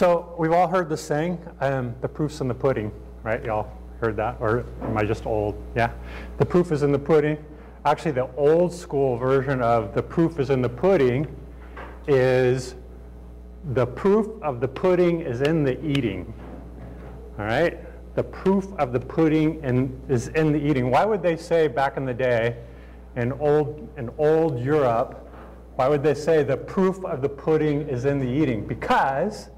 So we've all heard the saying, um, the proof's in the pudding, right? Y'all heard that? Or am I just old? Yeah. The proof is in the pudding. Actually, the old school version of the proof is in the pudding is the proof of the pudding is in the eating. All right? The proof of the pudding in, is in the eating. Why would they say back in the day in old, in old Europe, why would they say the proof of the pudding is in the eating? Because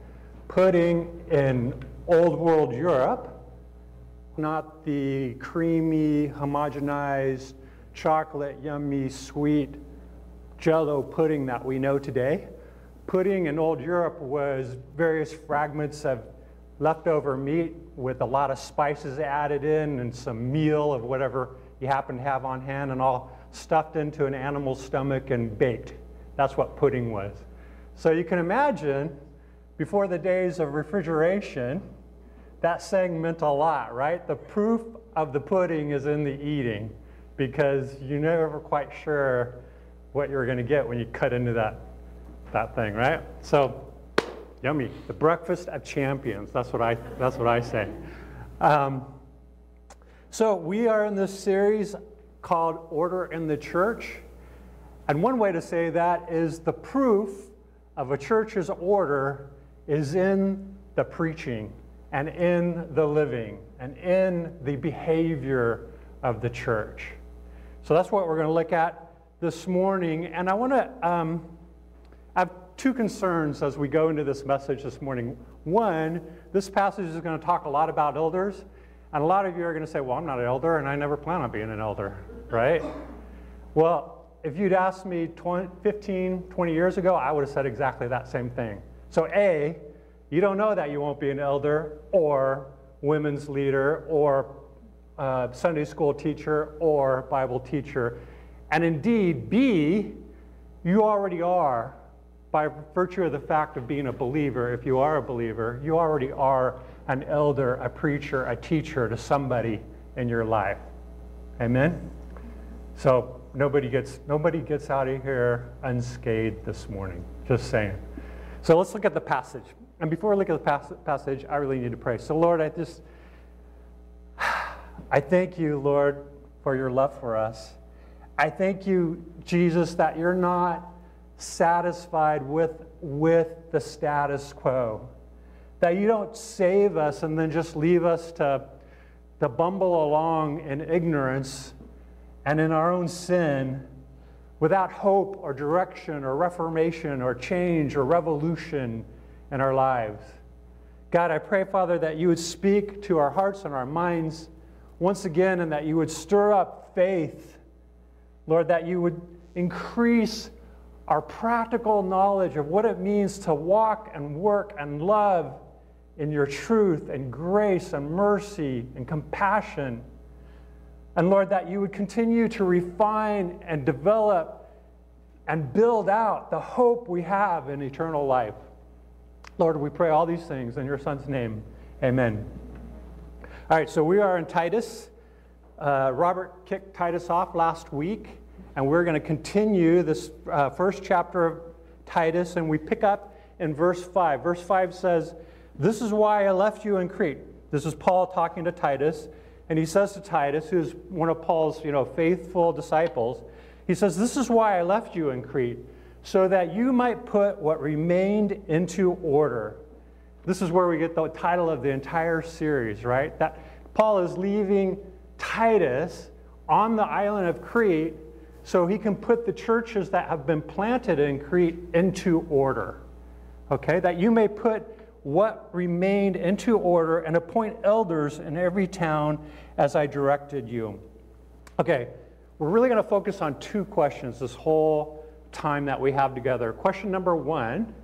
pudding in old world Europe, not the creamy, homogenized, chocolate, yummy, sweet jello pudding that we know today. Pudding in old Europe was various fragments of leftover meat with a lot of spices added in and some meal of whatever you happen to have on hand and all stuffed into an animal's stomach and baked. That's what pudding was. So you can imagine before the days of refrigeration, that saying meant a lot, right? The proof of the pudding is in the eating because you're never quite sure what you're going to get when you cut into that, that thing, right? So, yummy. The breakfast of champions. That's what I, that's what I say. Um, so, we are in this series called Order in the Church. And one way to say that is the proof of a church's order is in the preaching and in the living and in the behavior of the church. So that's what we're going to look at this morning. And I want to um, I have two concerns as we go into this message this morning. One, this passage is going to talk a lot about elders. And a lot of you are going to say, well, I'm not an elder and I never plan on being an elder, right? well, if you'd asked me 20, 15, 20 years ago, I would have said exactly that same thing. So, A, you don't know that you won't be an elder or women's leader or uh, Sunday school teacher or Bible teacher. And indeed, B, you already are by virtue of the fact of being a believer. If you are a believer, you already are an elder, a preacher, a teacher to somebody in your life. Amen? So nobody gets, nobody gets out of here unscathed this morning. Just saying. So let's look at the passage. And before I look at the passage, I really need to pray. So, Lord, I just, I thank you, Lord, for your love for us. I thank you, Jesus, that you're not satisfied with, with the status quo. That you don't save us and then just leave us to, to bumble along in ignorance and in our own sin without hope or direction or reformation or change or revolution in our lives. God, I pray, Father, that you would speak to our hearts and our minds once again and that you would stir up faith. Lord, that you would increase our practical knowledge of what it means to walk and work and love in your truth and grace and mercy and compassion and Lord, that you would continue to refine and develop and build out the hope we have in eternal life. Lord, we pray all these things in your Son's name. Amen. All right, so we are in Titus. Uh, Robert kicked Titus off last week, and we're going to continue this uh, first chapter of Titus, and we pick up in verse 5. Verse 5 says, This is why I left you in Crete. This is Paul talking to Titus. And he says to Titus, who's one of Paul's you know, faithful disciples, he says, This is why I left you in Crete, so that you might put what remained into order. This is where we get the title of the entire series, right? That Paul is leaving Titus on the island of Crete so he can put the churches that have been planted in Crete into order. Okay? That you may put what remained into order and appoint elders in every town as I directed you. Okay, we're really going to focus on two questions this whole time that we have together. Question number one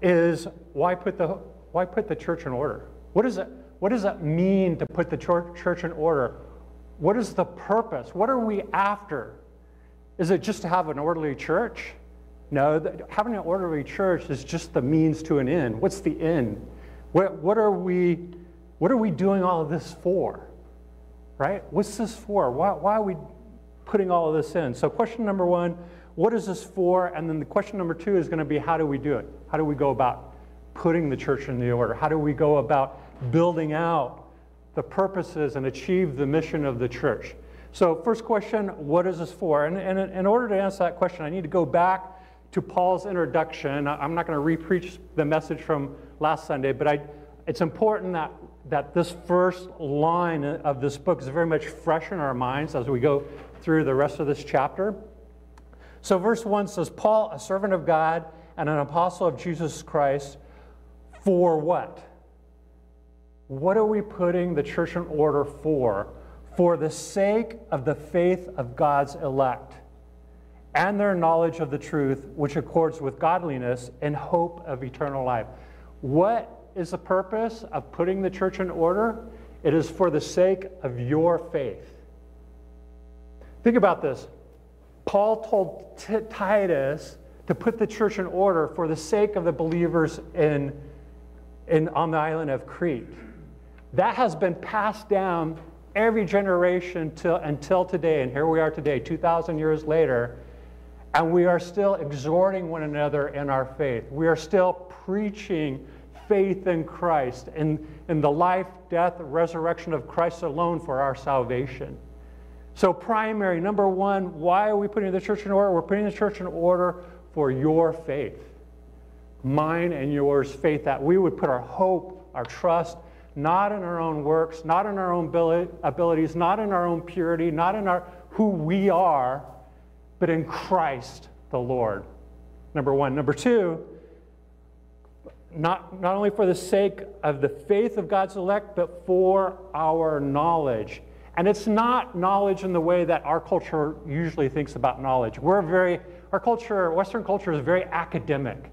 is why put the, why put the church in order? What, is it, what does it mean to put the church in order? What is the purpose? What are we after? Is it just to have an orderly church? No, the, having an orderly church is just the means to an end. What's the end? What, what, are we, what are we doing all of this for? Right? What's this for? Why, why are we putting all of this in? So, question number one what is this for? And then the question number two is going to be how do we do it? How do we go about putting the church in the order? How do we go about building out the purposes and achieve the mission of the church? So, first question what is this for? And, and in order to answer that question, I need to go back to Paul's introduction. I'm not going to repreach the message from last Sunday, but I, it's important that, that this first line of this book is very much fresh in our minds as we go through the rest of this chapter. So, verse 1 says, Paul, a servant of God and an apostle of Jesus Christ, for what? What are we putting the church in order for? For the sake of the faith of God's elect and their knowledge of the truth, which accords with godliness and hope of eternal life. What is the purpose of putting the church in order? It is for the sake of your faith. Think about this. Paul told T- Titus to put the church in order for the sake of the believers in, in, on the island of Crete. That has been passed down every generation till, until today. And here we are today, 2,000 years later, and we are still exhorting one another in our faith. We are still preaching faith in Christ and in the life, death, resurrection of Christ alone for our salvation. So, primary, number one, why are we putting the church in order? We're putting the church in order for your faith, mine and yours faith, that we would put our hope, our trust, not in our own works, not in our own abilities, not in our own purity, not in our who we are, but in Christ the Lord. Number one. Number two, not, not only for the sake of the faith of God's elect, but for our knowledge. And it's not knowledge in the way that our culture usually thinks about knowledge. We're very, our culture, Western culture is very academic.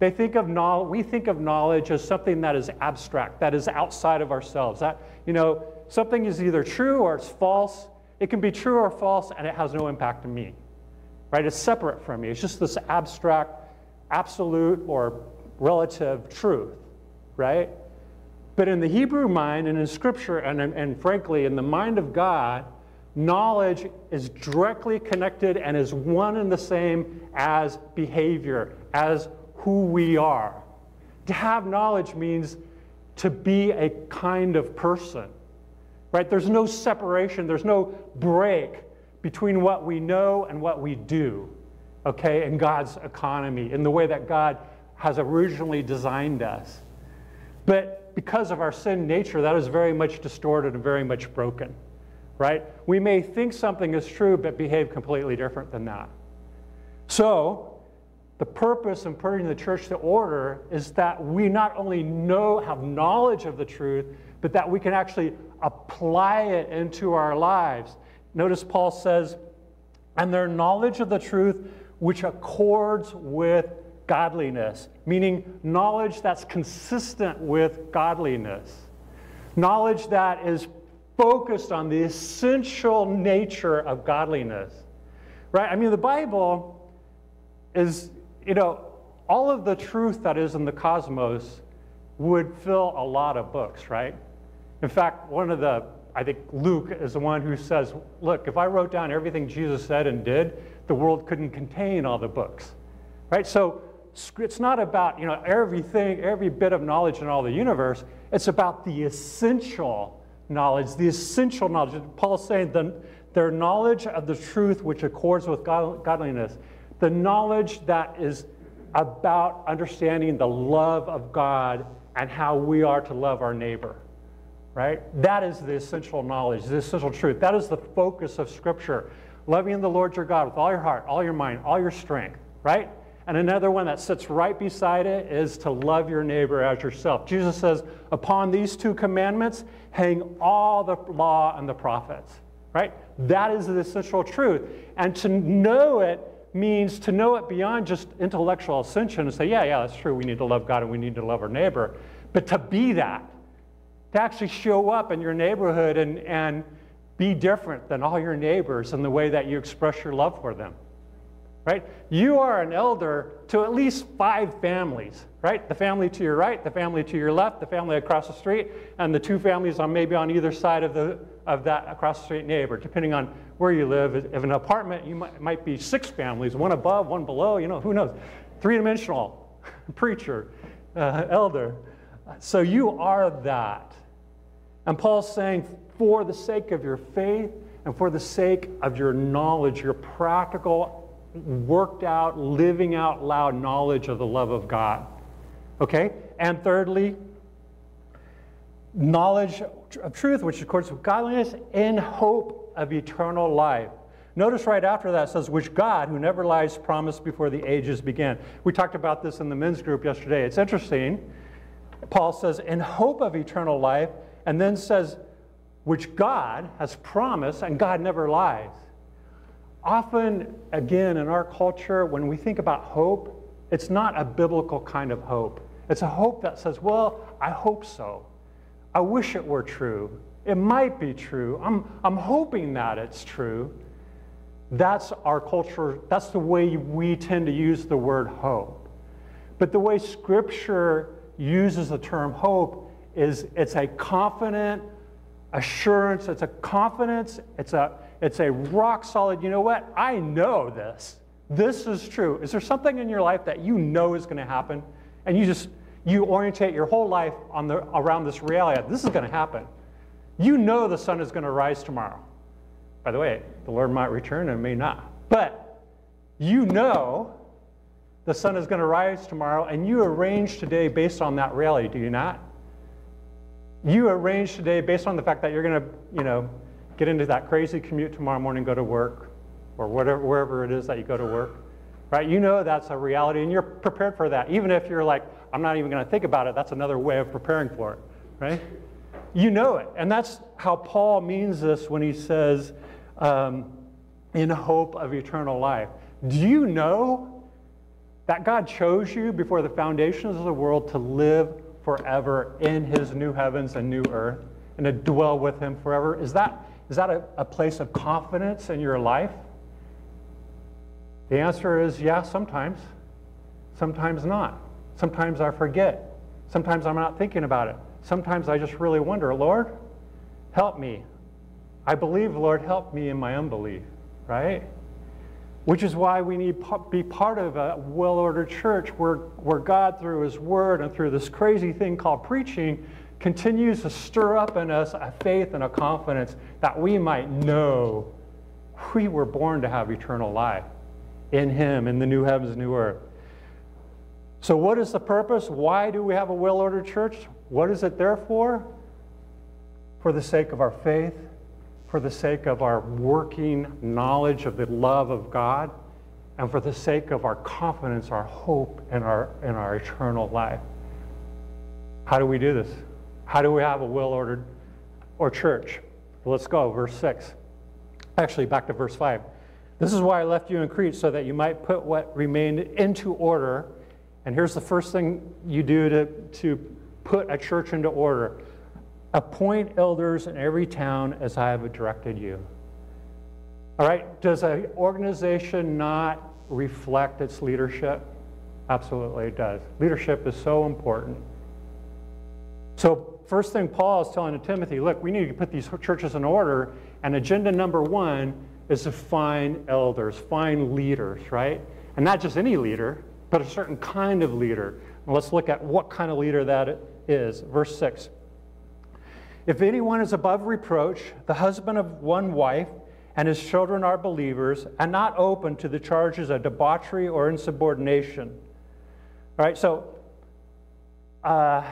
They think of knowledge, we think of knowledge as something that is abstract, that is outside of ourselves. That, you know, something is either true or it's false. It can be true or false, and it has no impact on me right? It's separate from you. It's just this abstract, absolute, or relative truth, right? But in the Hebrew mind and in Scripture, and, and frankly, in the mind of God, knowledge is directly connected and is one and the same as behavior, as who we are. To have knowledge means to be a kind of person, right? There's no separation, there's no break between what we know and what we do, okay, in God's economy, in the way that God has originally designed us. But because of our sin nature, that is very much distorted and very much broken, right? We may think something is true, but behave completely different than that. So, the purpose in putting the church to order is that we not only know, have knowledge of the truth, but that we can actually apply it into our lives Notice Paul says, and their knowledge of the truth which accords with godliness, meaning knowledge that's consistent with godliness, knowledge that is focused on the essential nature of godliness. Right? I mean, the Bible is, you know, all of the truth that is in the cosmos would fill a lot of books, right? In fact, one of the I think Luke is the one who says, look, if I wrote down everything Jesus said and did, the world couldn't contain all the books. Right? So it's not about, you know, everything, every bit of knowledge in all the universe. It's about the essential knowledge, the essential knowledge. Paul's saying the, their knowledge of the truth which accords with godliness, the knowledge that is about understanding the love of God and how we are to love our neighbor right? That is the essential knowledge, the essential truth. That is the focus of Scripture. Loving the Lord your God with all your heart, all your mind, all your strength, right? And another one that sits right beside it is to love your neighbor as yourself. Jesus says, Upon these two commandments hang all the law and the prophets, right? That is the essential truth. And to know it means to know it beyond just intellectual ascension and say, yeah, yeah, that's true. We need to love God and we need to love our neighbor. But to be that, to actually show up in your neighborhood and, and be different than all your neighbors in the way that you express your love for them. Right? You are an elder to at least five families, right? The family to your right, the family to your left, the family across the street, and the two families on maybe on either side of, the, of that across the street neighbor, depending on where you live. If an apartment, you might, might be six families, one above, one below, you know, who knows? Three dimensional preacher, uh, elder. So you are that. And Paul's saying, for the sake of your faith and for the sake of your knowledge, your practical, worked out, living out loud knowledge of the love of God. Okay? And thirdly, knowledge of truth, which accords with godliness in hope of eternal life. Notice right after that says, which God, who never lies, promised before the ages began. We talked about this in the men's group yesterday. It's interesting. Paul says, in hope of eternal life, and then says, which God has promised, and God never lies. Often, again, in our culture, when we think about hope, it's not a biblical kind of hope. It's a hope that says, well, I hope so. I wish it were true. It might be true. I'm, I'm hoping that it's true. That's our culture, that's the way we tend to use the word hope. But the way Scripture uses the term hope is it's a confident assurance, it's a confidence, it's a, it's a rock solid, you know what? I know this. This is true. Is there something in your life that you know is going to happen and you just you orientate your whole life on the, around this reality. This is going to happen. You know the sun is going to rise tomorrow. By the way, the Lord might return and may not. But you know the sun is going to rise tomorrow, and you arrange today based on that reality, do you not? You arrange today based on the fact that you're going to, you know, get into that crazy commute tomorrow morning, go to work, or whatever, wherever it is that you go to work right? You know that's a reality and you're prepared for that. Even if you're like, I'm not even going to think about it, that's another way of preparing for it, right? You know it. And that's how Paul means this when he says, um, in hope of eternal life. Do you know that God chose you before the foundations of the world to live forever in his new heavens and new earth and to dwell with him forever? Is that, is that a, a place of confidence in your life? The answer is yeah, sometimes. Sometimes not. Sometimes I forget. Sometimes I'm not thinking about it. Sometimes I just really wonder, Lord, help me. I believe, Lord, help me in my unbelief, right? Which is why we need to be part of a well ordered church where, where God, through His Word and through this crazy thing called preaching, continues to stir up in us a faith and a confidence that we might know we were born to have eternal life in Him, in the new heavens, new earth. So, what is the purpose? Why do we have a well ordered church? What is it there for? For the sake of our faith, for the sake of our working knowledge of the love of God, and for the sake of our confidence, our hope, and our, and our eternal life. How do we do this? How do we have a well ordered or church? Let's go, verse 6. Actually, back to verse 5. This is why I left you in Crete, so that you might put what remained into order. And here's the first thing you do to, to put a church into order appoint elders in every town as I have directed you. All right, does an organization not reflect its leadership? Absolutely, it does. Leadership is so important. So, first thing Paul is telling to Timothy look, we need to put these churches in order. And agenda number one is to find elders, find leaders, right? And not just any leader, but a certain kind of leader. And let's look at what kind of leader that is. Verse 6. If anyone is above reproach, the husband of one wife, and his children are believers, and not open to the charges of debauchery or insubordination. All right, so, uh,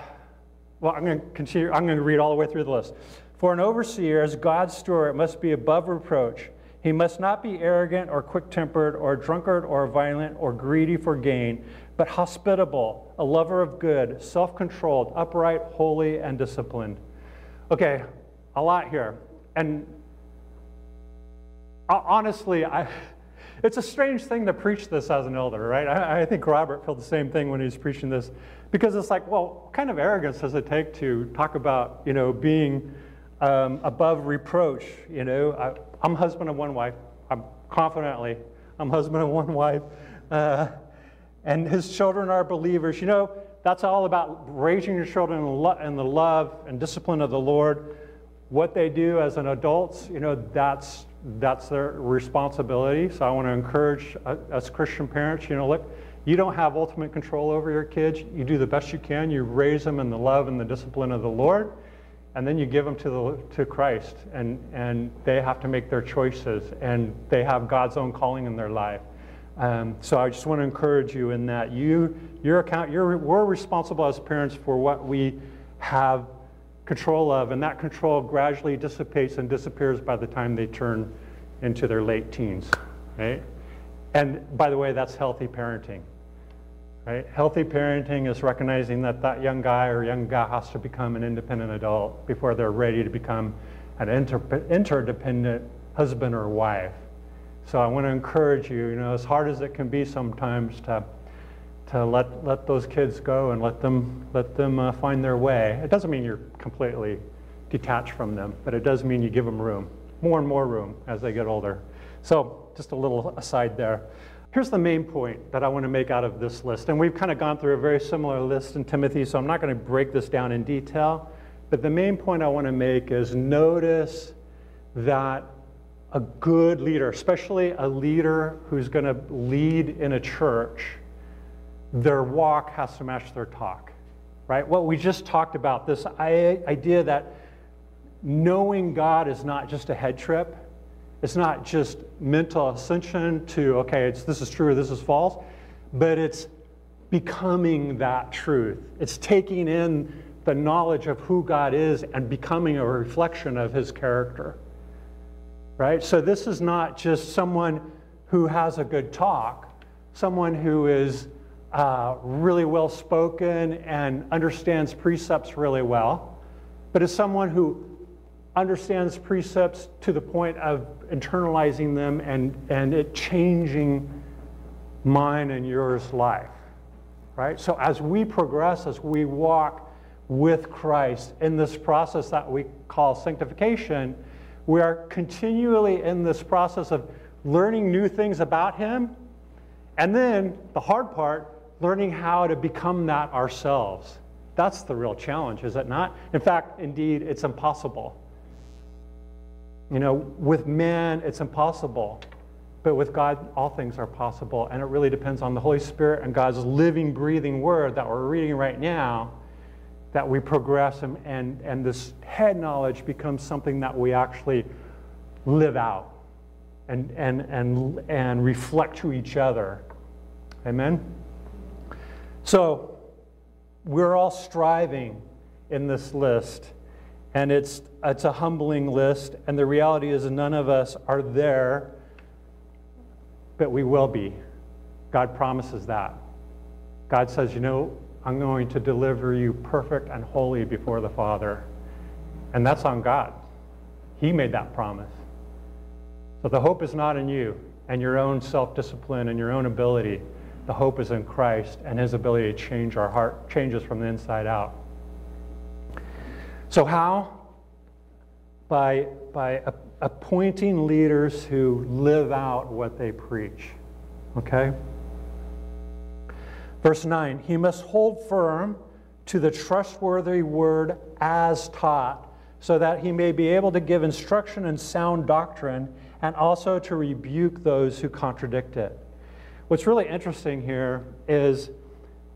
well, I'm going to continue. I'm going to read all the way through the list. For an overseer, as God's steward, must be above reproach he must not be arrogant or quick tempered or drunkard or violent or greedy for gain, but hospitable, a lover of good, self controlled, upright, holy, and disciplined. Okay, a lot here. And honestly, I, it's a strange thing to preach this as an elder, right? I, I, think Robert felt the same thing when he was preaching this because it's like, well, what kind of arrogance does it take to talk about, you know, being um, above reproach? You know, I, I'm husband of one wife. I'm confidently, I'm husband of one wife. Uh, and his children are believers. You know, that's all about raising your children in, the love and discipline of the Lord. What they do as an adults, you know, that's that's their responsibility. So I want to encourage uh, us Christian parents, you know, look, You don't have ultimate control over your kids. You do the best you can. You raise them in the love and the discipline of the Lord, and then you give them to, the, to Christ, and, and they have to make their choices, and they have God's own calling in their life. Um, so I just want to encourage you in that you, your account, you're, we're responsible as parents for what we have control of, and that control gradually dissipates and disappears by the time they turn into their late teens, right? And by the way, that's healthy parenting, right? Healthy parenting is recognizing that that young guy or young gal has to become an independent adult before they're ready to become an inter- interdependent husband or wife. So I want to encourage you, you know, as hard as it can be sometimes to to let, let those kids go and let them, let them uh, find their way. It doesn't mean you're completely detached from them, but it does mean you give them room, more and more room as they get older. So, just a little aside there. Here's the main point that I want to make out of this list. And we've kind of gone through a very similar list in Timothy, so I'm not going to break this down in detail. But the main point I want to make is notice that a good leader, especially a leader who's going to lead in a church, their walk has to match their talk, right? What we just talked about, this idea that knowing God is not just a head trip, it's not just mental ascension to, okay, this is true or this is false, but it's becoming that truth. It's taking in the knowledge of who God is and becoming a reflection of his character. Right? So this is not just someone who has a good talk, someone who is uh, really well spoken and understands precepts really well, but is someone who understands precepts to the point of internalizing them and, and it changing mine and yours life. Right? So as we progress, as we walk with Christ in this process that we call sanctification, we are continually in this process of learning new things about Him. And then the hard part learning how to become that ourselves. That's the real challenge, is it not? In fact, indeed, it's impossible. You know, with man, it's impossible. But with God, all things are possible. And it really depends on the Holy Spirit and God's living, breathing word that we're reading right now that we progress and, and, and this head knowledge becomes something that we actually live out and, and, and, and reflect to each other. Amen? So we're all striving in this list, and it's, it's a humbling list, and the reality is none of us are there, but we will be. God promises that. God says, you know, I'm going to deliver you perfect and holy before the Father. And that's on God. He made that promise. So the hope is not in you and your own self discipline and your own ability the hope is in Christ and his ability to change our heart, changes from the inside out. So, how? By, by appointing leaders who live out what they preach. Okay? Verse 9 He must hold firm to the trustworthy word as taught, so that he may be able to give instruction in sound doctrine and also to rebuke those who contradict it. What's really interesting here is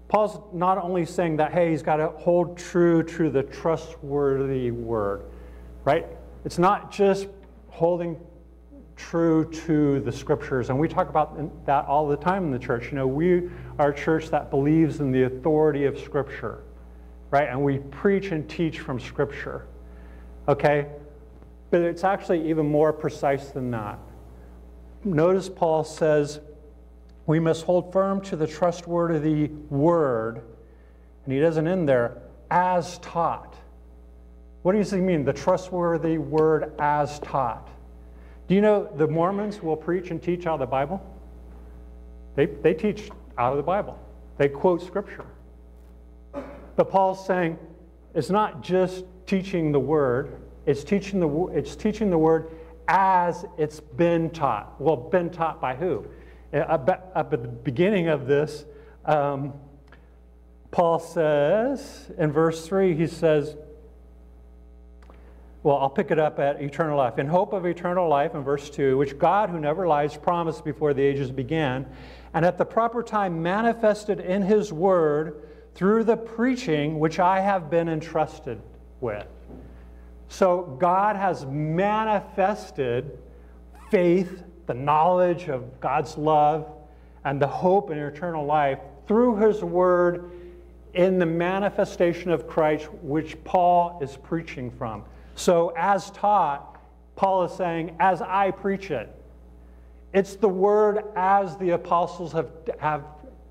Paul's not only saying that, hey, he's got to hold true to the trustworthy word, right? It's not just holding true to the scriptures. And we talk about that all the time in the church. You know, we are a church that believes in the authority of scripture, right? And we preach and teach from scripture, okay? But it's actually even more precise than that. Notice Paul says, we must hold firm to the trustworthy word, and he doesn't end there, as taught. What does he mean, the trustworthy word as taught? Do you know the Mormons will preach and teach out of the Bible? They, they teach out of the Bible, they quote scripture. But Paul's saying it's not just teaching the word, it's teaching the, it's teaching the word as it's been taught. Well, been taught by who? Up at the beginning of this, um, Paul says in verse 3, he says, well, I'll pick it up at eternal life. In hope of eternal life, in verse 2, which God, who never lies, promised before the ages began, and at the proper time manifested in his word through the preaching which I have been entrusted with. So God has manifested faith, the knowledge of God's love, and the hope in eternal life through his word in the manifestation of Christ, which Paul is preaching from. So, as taught, Paul is saying, as I preach it. It's the word as the apostles have, have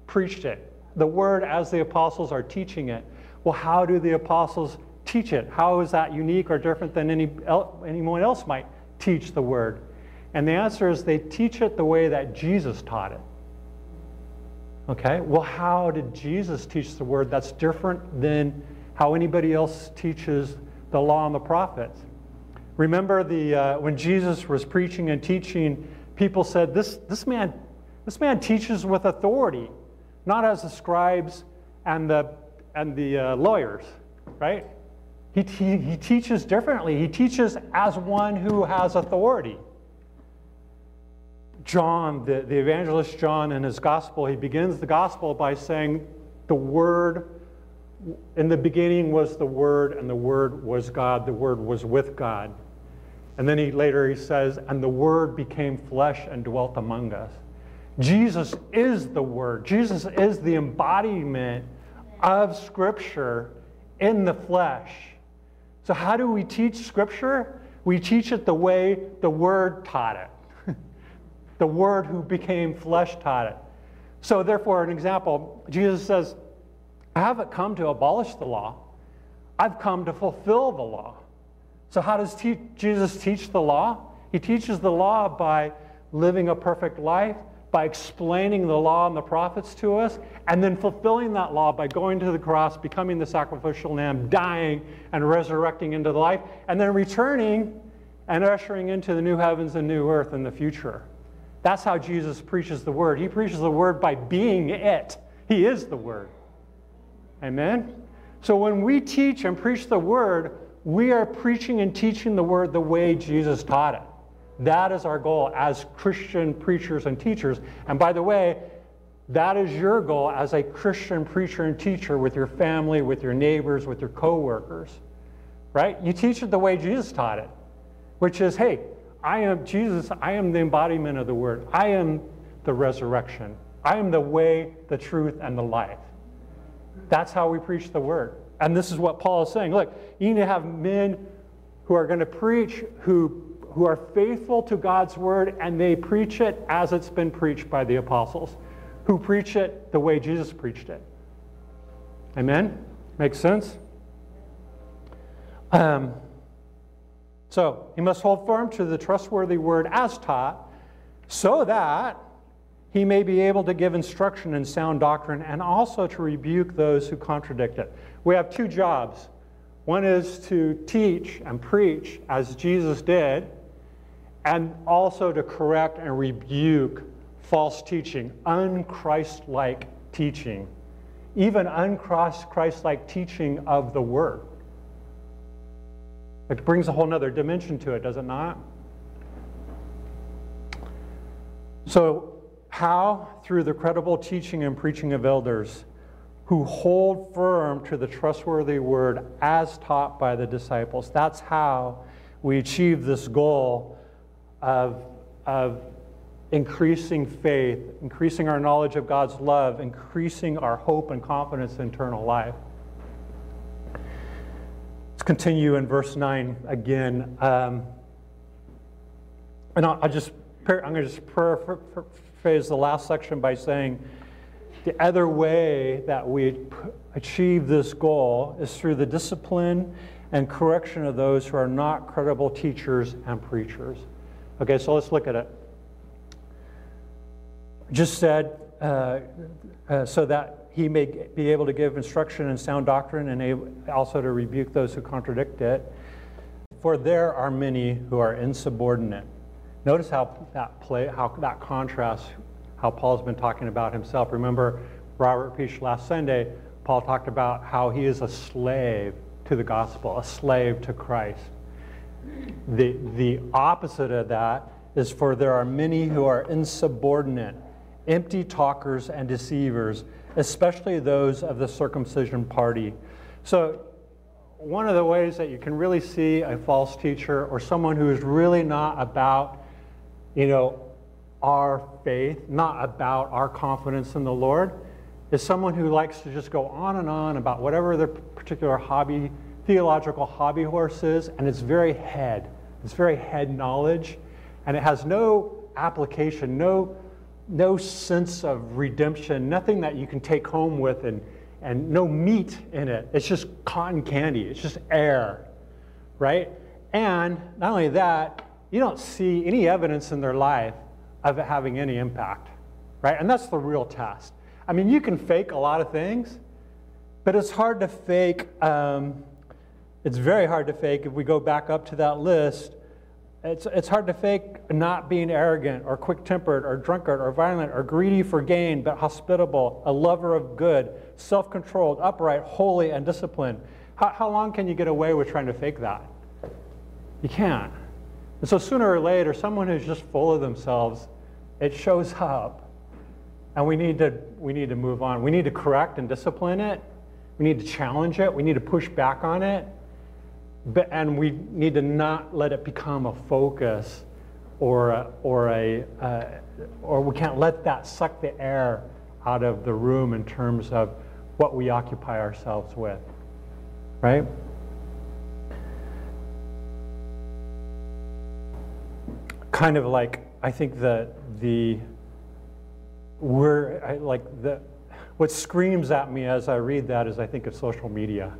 preached it, the word as the apostles are teaching it. Well, how do the apostles teach it? How is that unique or different than any, anyone else might teach the word? And the answer is they teach it the way that Jesus taught it. Okay, well, how did Jesus teach the word that's different than how anybody else teaches the law and the prophets? Remember the, uh, when Jesus was preaching and teaching, people said, this, this, man, this man teaches with authority, not as the scribes and the, and the uh, lawyers, right? He, he, he teaches differently. He teaches as one who has authority. John, the, the evangelist John, in his gospel, he begins the gospel by saying, The Word, in the beginning was the Word, and the Word was God, the Word was with God. And then he later he says, and the Word became flesh and dwelt among us. Jesus is the Word. Jesus is the embodiment of Scripture in the flesh. So, how do we teach Scripture? We teach it the way the Word taught it. the Word who became flesh taught it. So, therefore, an example Jesus says, I haven't come to abolish the law, I've come to fulfill the law. So, how does te- Jesus teach the law? He teaches the law by living a perfect life, by explaining the law and the prophets to us, and then fulfilling that law by going to the cross, becoming the sacrificial lamb, dying and resurrecting into life, and then returning and ushering into the new heavens and new earth in the future. That's how Jesus preaches the word. He preaches the word by being it, He is the word. Amen? So when we teach and preach the word, we are preaching and teaching the word the way Jesus taught it. That is our goal as Christian preachers and teachers. And by the way, that is your goal as a Christian preacher and teacher with your family, with your neighbors, with your coworkers. Right? You teach it the way Jesus taught it, which is, hey, I am Jesus, I am the embodiment of the word. I am the resurrection. I am the way, the truth, and the life. That's how we preach the word. And this is what Paul is saying. Look, you need to have men who are going to preach, who, who are faithful to God's word, and they preach it as it's been preached by the apostles, who preach it the way Jesus preached it. Amen? Makes sense? Um, so, he must hold firm to the trustworthy word as taught, so that he may be able to give instruction in sound doctrine and also to rebuke those who contradict it. We have two jobs. One is to teach and preach as Jesus did, and also to correct and rebuke false teaching, unchrist-like teaching, even unchrist-like teaching of the Word. It brings a whole other dimension to it, does it not? So how? Through the credible teaching and preaching of elders who hold firm to the trustworthy word as taught by the disciples. That's how we achieve this goal of, of increasing faith, increasing our knowledge of God's love, increasing our hope and confidence in eternal life. Let's continue in verse 9 again. Um, and I'll, I'll just, I'm going to just paraphrase the last section by saying the other way that we achieve this goal is through the discipline and correction of those who are not credible teachers and preachers. Okay, so let's look at it. Just said, uh, uh, so that he may be able to give instruction in sound doctrine and also to rebuke those who contradict it. For there are many who are insubordinate Notice how that play, how that contrasts how Paul's been talking about himself. Remember, Robert preached last Sunday. Paul talked about how he is a slave to the gospel, a slave to Christ. The, the opposite of that is for there are many who are insubordinate, empty talkers and deceivers, especially those of the circumcision party. So, one of the ways that you can really see a false teacher or someone who is really not about, you know, our faith, not about our confidence in the Lord, is someone who likes to just go on and on about whatever their particular hobby, theological hobby horse is, and it's very head. It's very head knowledge, and it has no application, no, no sense of redemption, nothing that you can take home with, and, and no meat in it. It's just cotton candy, it's just air, right? And not only that, you don't see any evidence in their life of it having any impact, right? And that's the real test. I mean, you can fake a lot of things, but it's hard to fake. Um, it's very hard to fake if we go back up to that list. It's, it's hard to fake not being arrogant or quick tempered or drunkard or violent or greedy for gain, but hospitable, a lover of good, self controlled, upright, holy, and disciplined. How, how long can you get away with trying to fake that? You can't. And so sooner or later, someone who's just full of themselves, it shows up. And we need to, we need to move on. We need to correct and discipline it. We need to challenge it. We need to push back on it. But, and we need to not let it become a focus or a, or a uh, or we can't let that suck the air out of the room in terms of what we occupy ourselves with. Right? Kind of like I think the the we're I, like the what screams at me as I read that is I think of social media,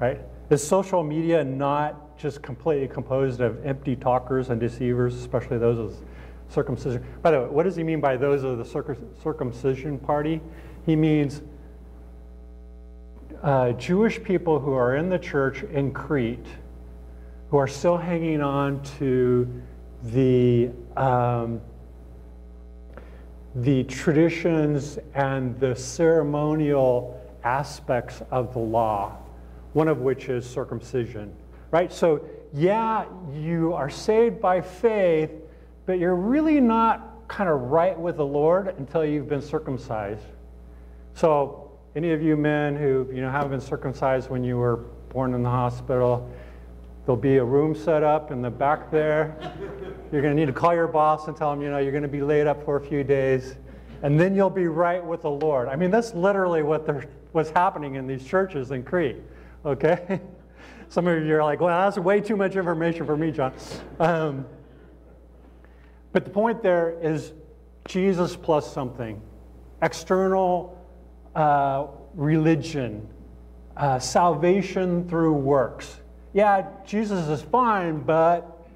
right? Is social media not just completely composed of empty talkers and deceivers, especially those of circumcision? By the way, what does he mean by those of the circumcision party? He means uh, Jewish people who are in the church in Crete, who are still hanging on to the, um, the traditions and the ceremonial aspects of the law, one of which is circumcision, right? So, yeah, you are saved by faith, but you're really not kind of right with the Lord until you've been circumcised. So, any of you men who you know haven't been circumcised when you were born in the hospital, There'll be a room set up in the back there. You're going to need to call your boss and tell him, you know, you're going to be laid up for a few days. And then you'll be right with the Lord. I mean, that's literally what what's happening in these churches in Crete. Okay? Some of you are like, well, that's way too much information for me, John. Um, but the point there is Jesus plus something external uh, religion, uh, salvation through works yeah, Jesus is fine, but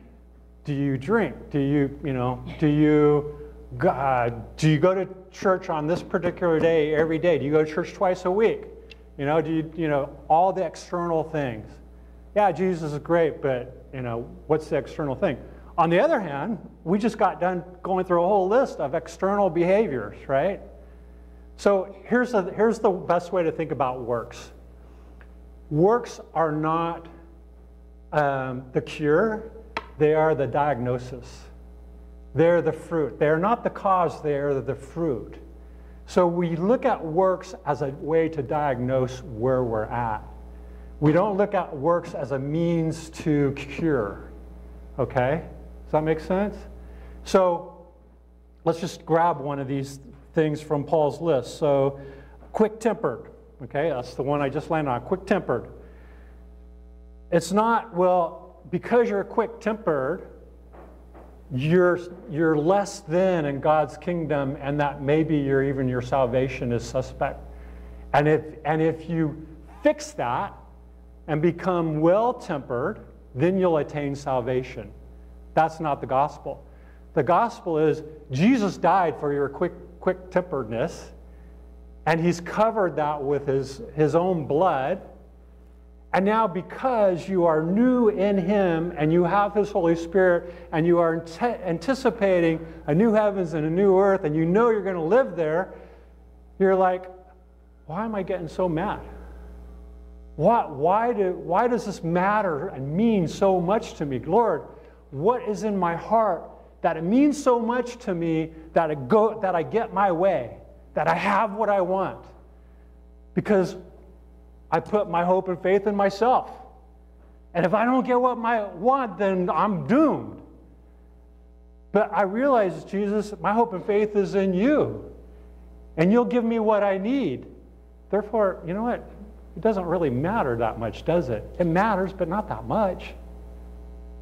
do you drink? Do you, you know, do you, uh, do you go to church on this particular day every day? Do you go to church twice a week? You know, do you, you know, all the external things. Yeah, Jesus is great, but, you know, what's the external thing? On the other hand, we just got done going through a whole list of external behaviors, right? So here's, a, here's the best way to think about works. Works are not um, the cure, they are the diagnosis. They're the fruit. They are not the cause, they are the fruit. So we look at works as a way to diagnose where we're at. We don't look at works as a means to cure. Okay? Does that make sense? So let's just grab one of these things from Paul's list. So, quick tempered. Okay, that's the one I just landed on. Quick tempered. It's not, well, because you're quick tempered, you're, you're less than in God's kingdom, and that maybe your, even your salvation is suspect. And if, and if you fix that and become well tempered, then you'll attain salvation. That's not the gospel. The gospel is Jesus died for your quick, quick temperedness, and he's covered that with his, his own blood and now, because you are new in Him and you have His Holy Spirit and you are anticipating a new heavens and a new earth and you know you're going to live there, you're like, why am I getting so mad? Why, why, do, why does this matter and mean so much to me? Lord, what is in my heart that it means so much to me that, it go, that I get my way, that I have what I want? Because I put my hope and faith in myself. And if I don't get what I want, then I'm doomed. But I realize, Jesus, my hope and faith is in you. And you'll give me what I need. Therefore, you know what? It doesn't really matter that much, does it? It matters, but not that much.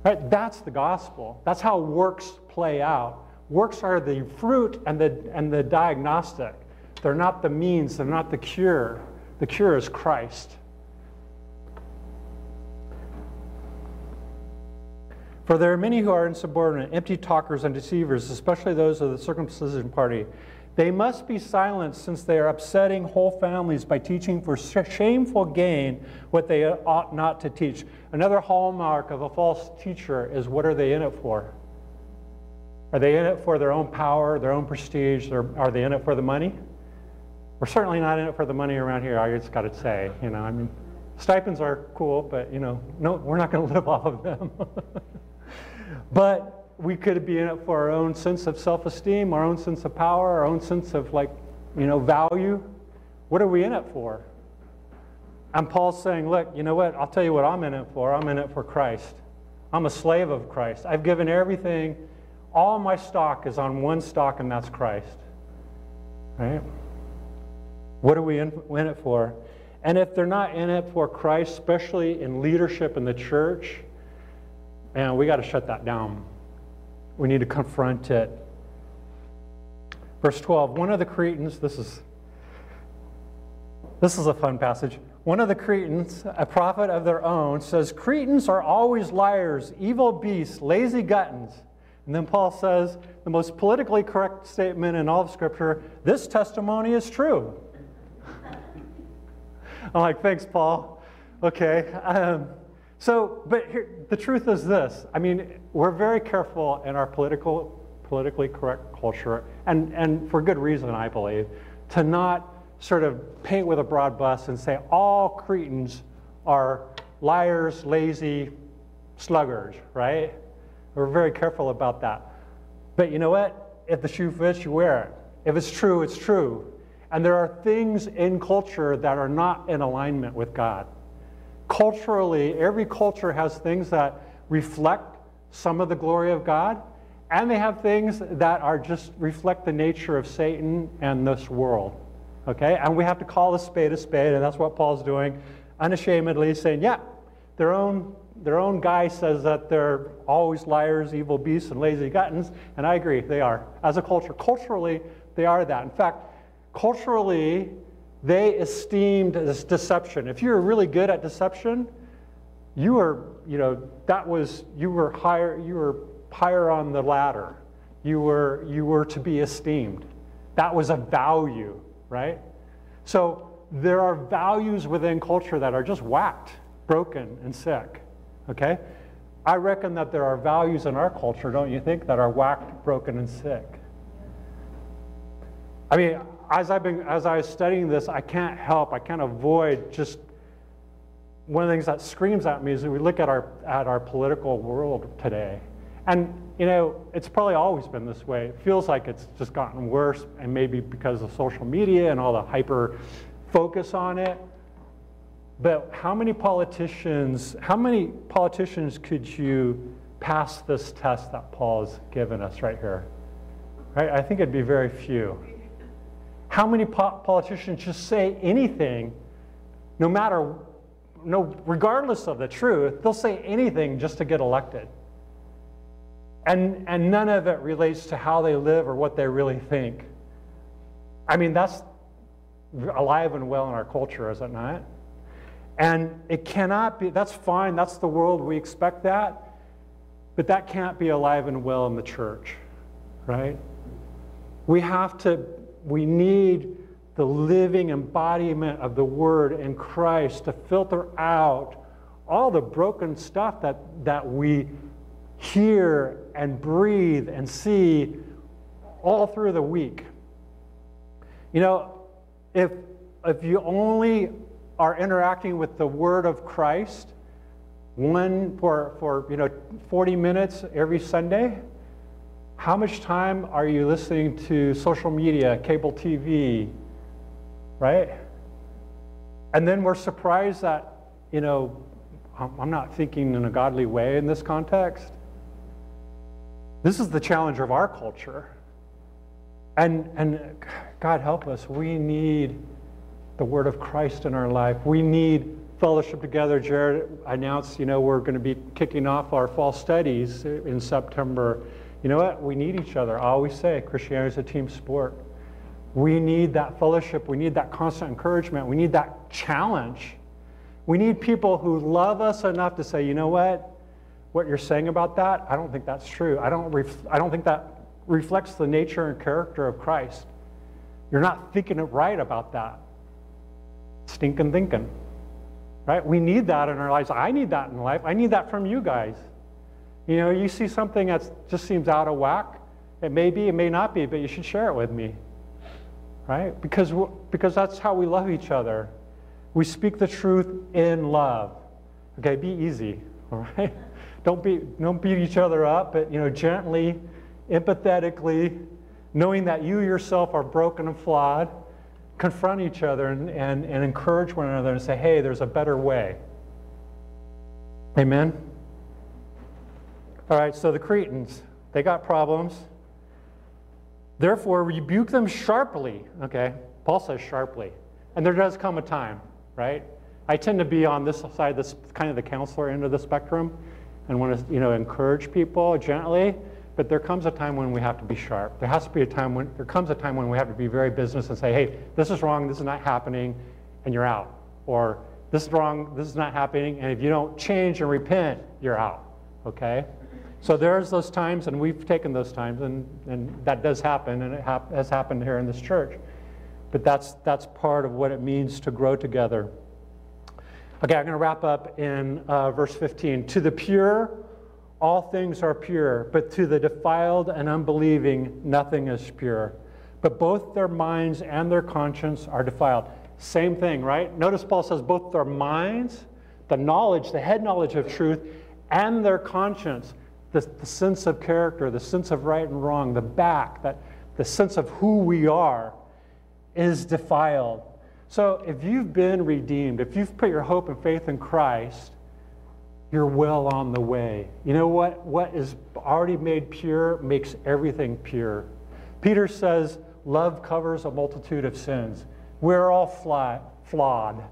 Right? That's the gospel. That's how works play out. Works are the fruit and the, and the diagnostic. They're not the means, they're not the cure. The cure is Christ. For there are many who are insubordinate, empty talkers, and deceivers, especially those of the circumcision party. They must be silenced since they are upsetting whole families by teaching for shameful gain what they ought not to teach. Another hallmark of a false teacher is what are they in it for? Are they in it for their own power, their own prestige, or are they in it for the money? We're certainly not in it for the money around here, I just got to say. You know, I mean, stipends are cool, but, you know, no, we're not going to live off of them. but we could be in it for our own sense of self-esteem, our own sense of power, our own sense of like, you know, value. What are we in it for? And Paul's saying, look, you know what? I'll tell you what I'm in it for. I'm in it for Christ. I'm a slave of Christ. I've given everything. All my stock is on one stock, and that's Christ. Right? What are we in, in it for? And if they're not in it for Christ, especially in leadership in the church, and we got to shut that down. We need to confront it. Verse 12, one of the Cretans, this is this is a fun passage. One of the Cretans, a prophet of their own, says, Cretans are always liars, evil beasts, lazy gluttons. And then Paul says, the most politically correct statement in all of Scripture this testimony is true. I'm like, thanks, Paul. Okay. Um, so, but here, the truth is this. I mean, we're very careful in our political, politically correct culture, and, and for good reason, I believe, to not sort of paint with a broad brush and say all Cretans are liars, lazy, sluggards, right? We're very careful about that. But you know what? If the shoe fits, you wear it. If it's true, it's true. And there are things in culture that are not in alignment with God culturally, every culture has things that reflect some of the glory of God, and they have things that are just reflect the nature of Satan and this world. Okay? And we have to call a spade a spade, and that's what Paul's doing, unashamedly saying, yeah, their own their own guy says that they're always liars, evil beasts, and lazy gluttons, and I agree, they are. As a culture, culturally, they are that. In fact, culturally, they esteemed this deception. If you were really good at deception, you were, you know, that was, you were higher, you were higher on the ladder. You were, you were to be esteemed. That was a value, right? So there are values within culture that are just whacked, broken, and sick, okay? I reckon that there are values in our culture, don't you think, that are whacked, broken, and sick. I mean, as I've been, as I was studying this, I can't help, I can't avoid just one of the things that screams at me is we look at our, at our political world today. And, you know, it's probably always been this way. It feels like it's just gotten worse, and maybe because of social media and all the hyper focus on it. But how many politicians, how many politicians could you pass this test that Paul's given us right here? Right? I think it'd be very few. How many po- politicians just say anything, no matter, no, regardless of the truth, they'll say anything just to get elected. And, and none of it relates to how they live or what they really think. I mean, that's alive and well in our culture, is it not? And it cannot be, that's fine, that's the world, we expect that, but that can't be alive and well in the church, right? We have to we need the living embodiment of the Word in Christ to filter out all the broken stuff that, that we hear and breathe and see all through the week. You know, if, if you only are interacting with the Word of Christ, one for, for you know 40 minutes every Sunday, how much time are you listening to social media, cable TV, right? And then we're surprised that, you know, I'm not thinking in a godly way in this context. This is the challenge of our culture. And, and God help us, we need the word of Christ in our life. We need fellowship together. Jared announced, you know, we're going to be kicking off our fall studies in September. You know what? We need each other. I always say Christianity is a team sport. We need that fellowship. We need that constant encouragement. We need that challenge. We need people who love us enough to say, you know what? What you're saying about that, I don't think that's true. I don't, I don't think that reflects the nature and character of Christ. You're not thinking it right about that. Stinking thinking. Right? We need that in our lives. I need that in life. I need that from you guys. You know, you see something that just seems out of whack. It may be, it may not be, but you should share it with me. Right? Because, because that's how we love each other. We speak the truth in love. Okay, be easy. All right? Don't, be, don't beat each other up, but you know, gently empathetically, knowing that you yourself are broken and flawed, confront each other and, and, and encourage one another and say, hey, there's a better way. Amen? All right, so the Cretans, they got problems. Therefore, rebuke them sharply. Okay, Paul says sharply. And there does come a time, right? I tend to be on this side, this kind of the counselor end of the spectrum, and want to, you know, encourage people gently. But there comes a time when we have to be sharp. There has to be a time when there comes a time when we have to be very business and say, hey, this is wrong, this is not happening, and you're out. Or this is wrong, this is not happening, and if you don't change and repent, you're out. Okay? So there's those times, and we've taken those times, and, and that does happen, and it hap- has happened here in this church. But that's, that's part of what it means to grow together. Okay, I'm going to wrap up in uh, verse 15. To the pure, all things are pure, but to the defiled and unbelieving, nothing is pure. But both their minds and their conscience are defiled. Same thing, right? Notice Paul says both their minds, the knowledge, the head knowledge of truth, and their conscience, the, the sense of character, the sense of right and wrong, the back, that the sense of who we are, is defiled. So if you've been redeemed, if you've put your hope and faith in Christ, you're well on the way. You know what? What is already made pure makes everything pure. Peter says, Love covers a multitude of sins. We're all fly, flawed.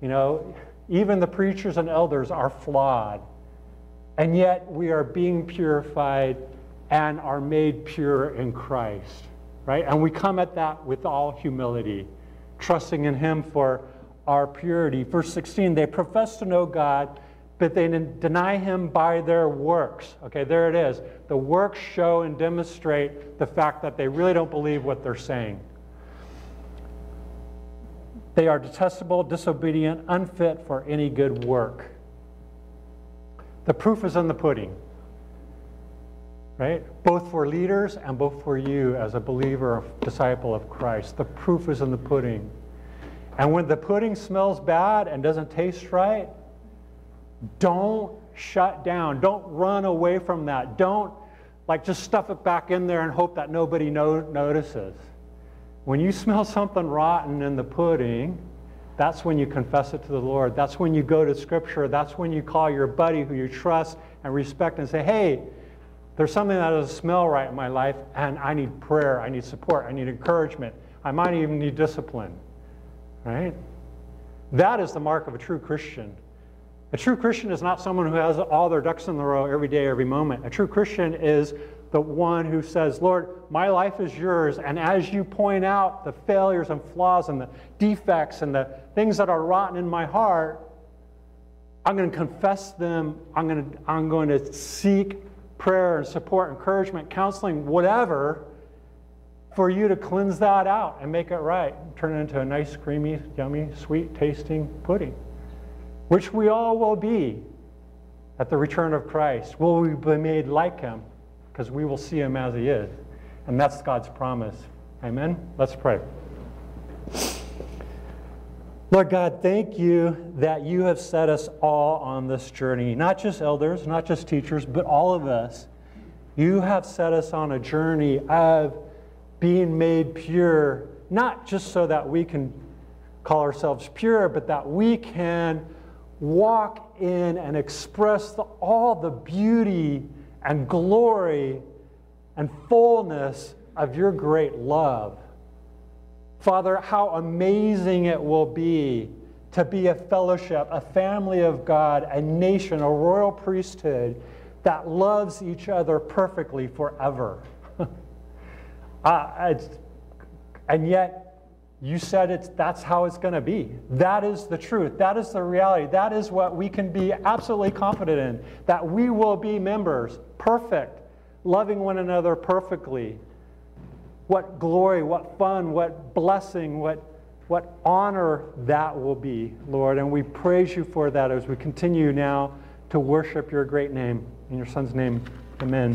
You know, even the preachers and elders are flawed. And yet we are being purified and are made pure in Christ, right? And we come at that with all humility, trusting in Him for our purity. Verse 16, they profess to know God but they deny him by their works. Okay, there it is. The works show and demonstrate the fact that they really don't believe what they're saying. They are detestable, disobedient, unfit for any good work. The proof is in the pudding, right? Both for leaders and both for you as a believer, disciple of Christ. The proof is in the pudding. And when the pudding smells bad and doesn't taste right, don't shut down. Don't run away from that. Don't like just stuff it back in there and hope that nobody no- notices. When you smell something rotten in the pudding, that's when you confess it to the Lord. That's when you go to Scripture. That's when you call your buddy who you trust and respect and say, hey, there's something that doesn't smell right in my life, and I need prayer, I need support, I need encouragement. I might even need discipline. Right? That is the mark of a true Christian. A true Christian is not someone who has all their ducks in the row every day, every moment. A true Christian is the one who says, Lord, my life is yours. And as you point out the failures and flaws and the defects and the things that are rotten in my heart, I'm going to confess them. I'm going to, I'm going to seek prayer and support, encouragement, counseling, whatever, for you to cleanse that out and make it right. Turn it into a nice, creamy, yummy, sweet tasting pudding which we all will be at the return of Christ. Will we be made like him? Because we will see him as he is. And that's God's promise. Amen? Let's pray. Lord God, thank you that you have set us all on this journey, not just elders, not just teachers, but all of us. You have set us on a journey of being made pure, not just so that we can call ourselves pure, but that we can walk in and express the, all the beauty and glory and fullness of your great love. Father, how amazing it will be to be a fellowship, a family of God, a nation, a royal priesthood that loves each other perfectly forever. uh, and yet, you said it's, that's how it's going to be. That is the truth. That is the reality. That is what we can be absolutely confident in that we will be members, perfect, loving one another perfectly. What glory, what fun, what blessing, what, what honor that will be, Lord. And we praise you for that as we continue now to worship your great name. In your Son's name, amen.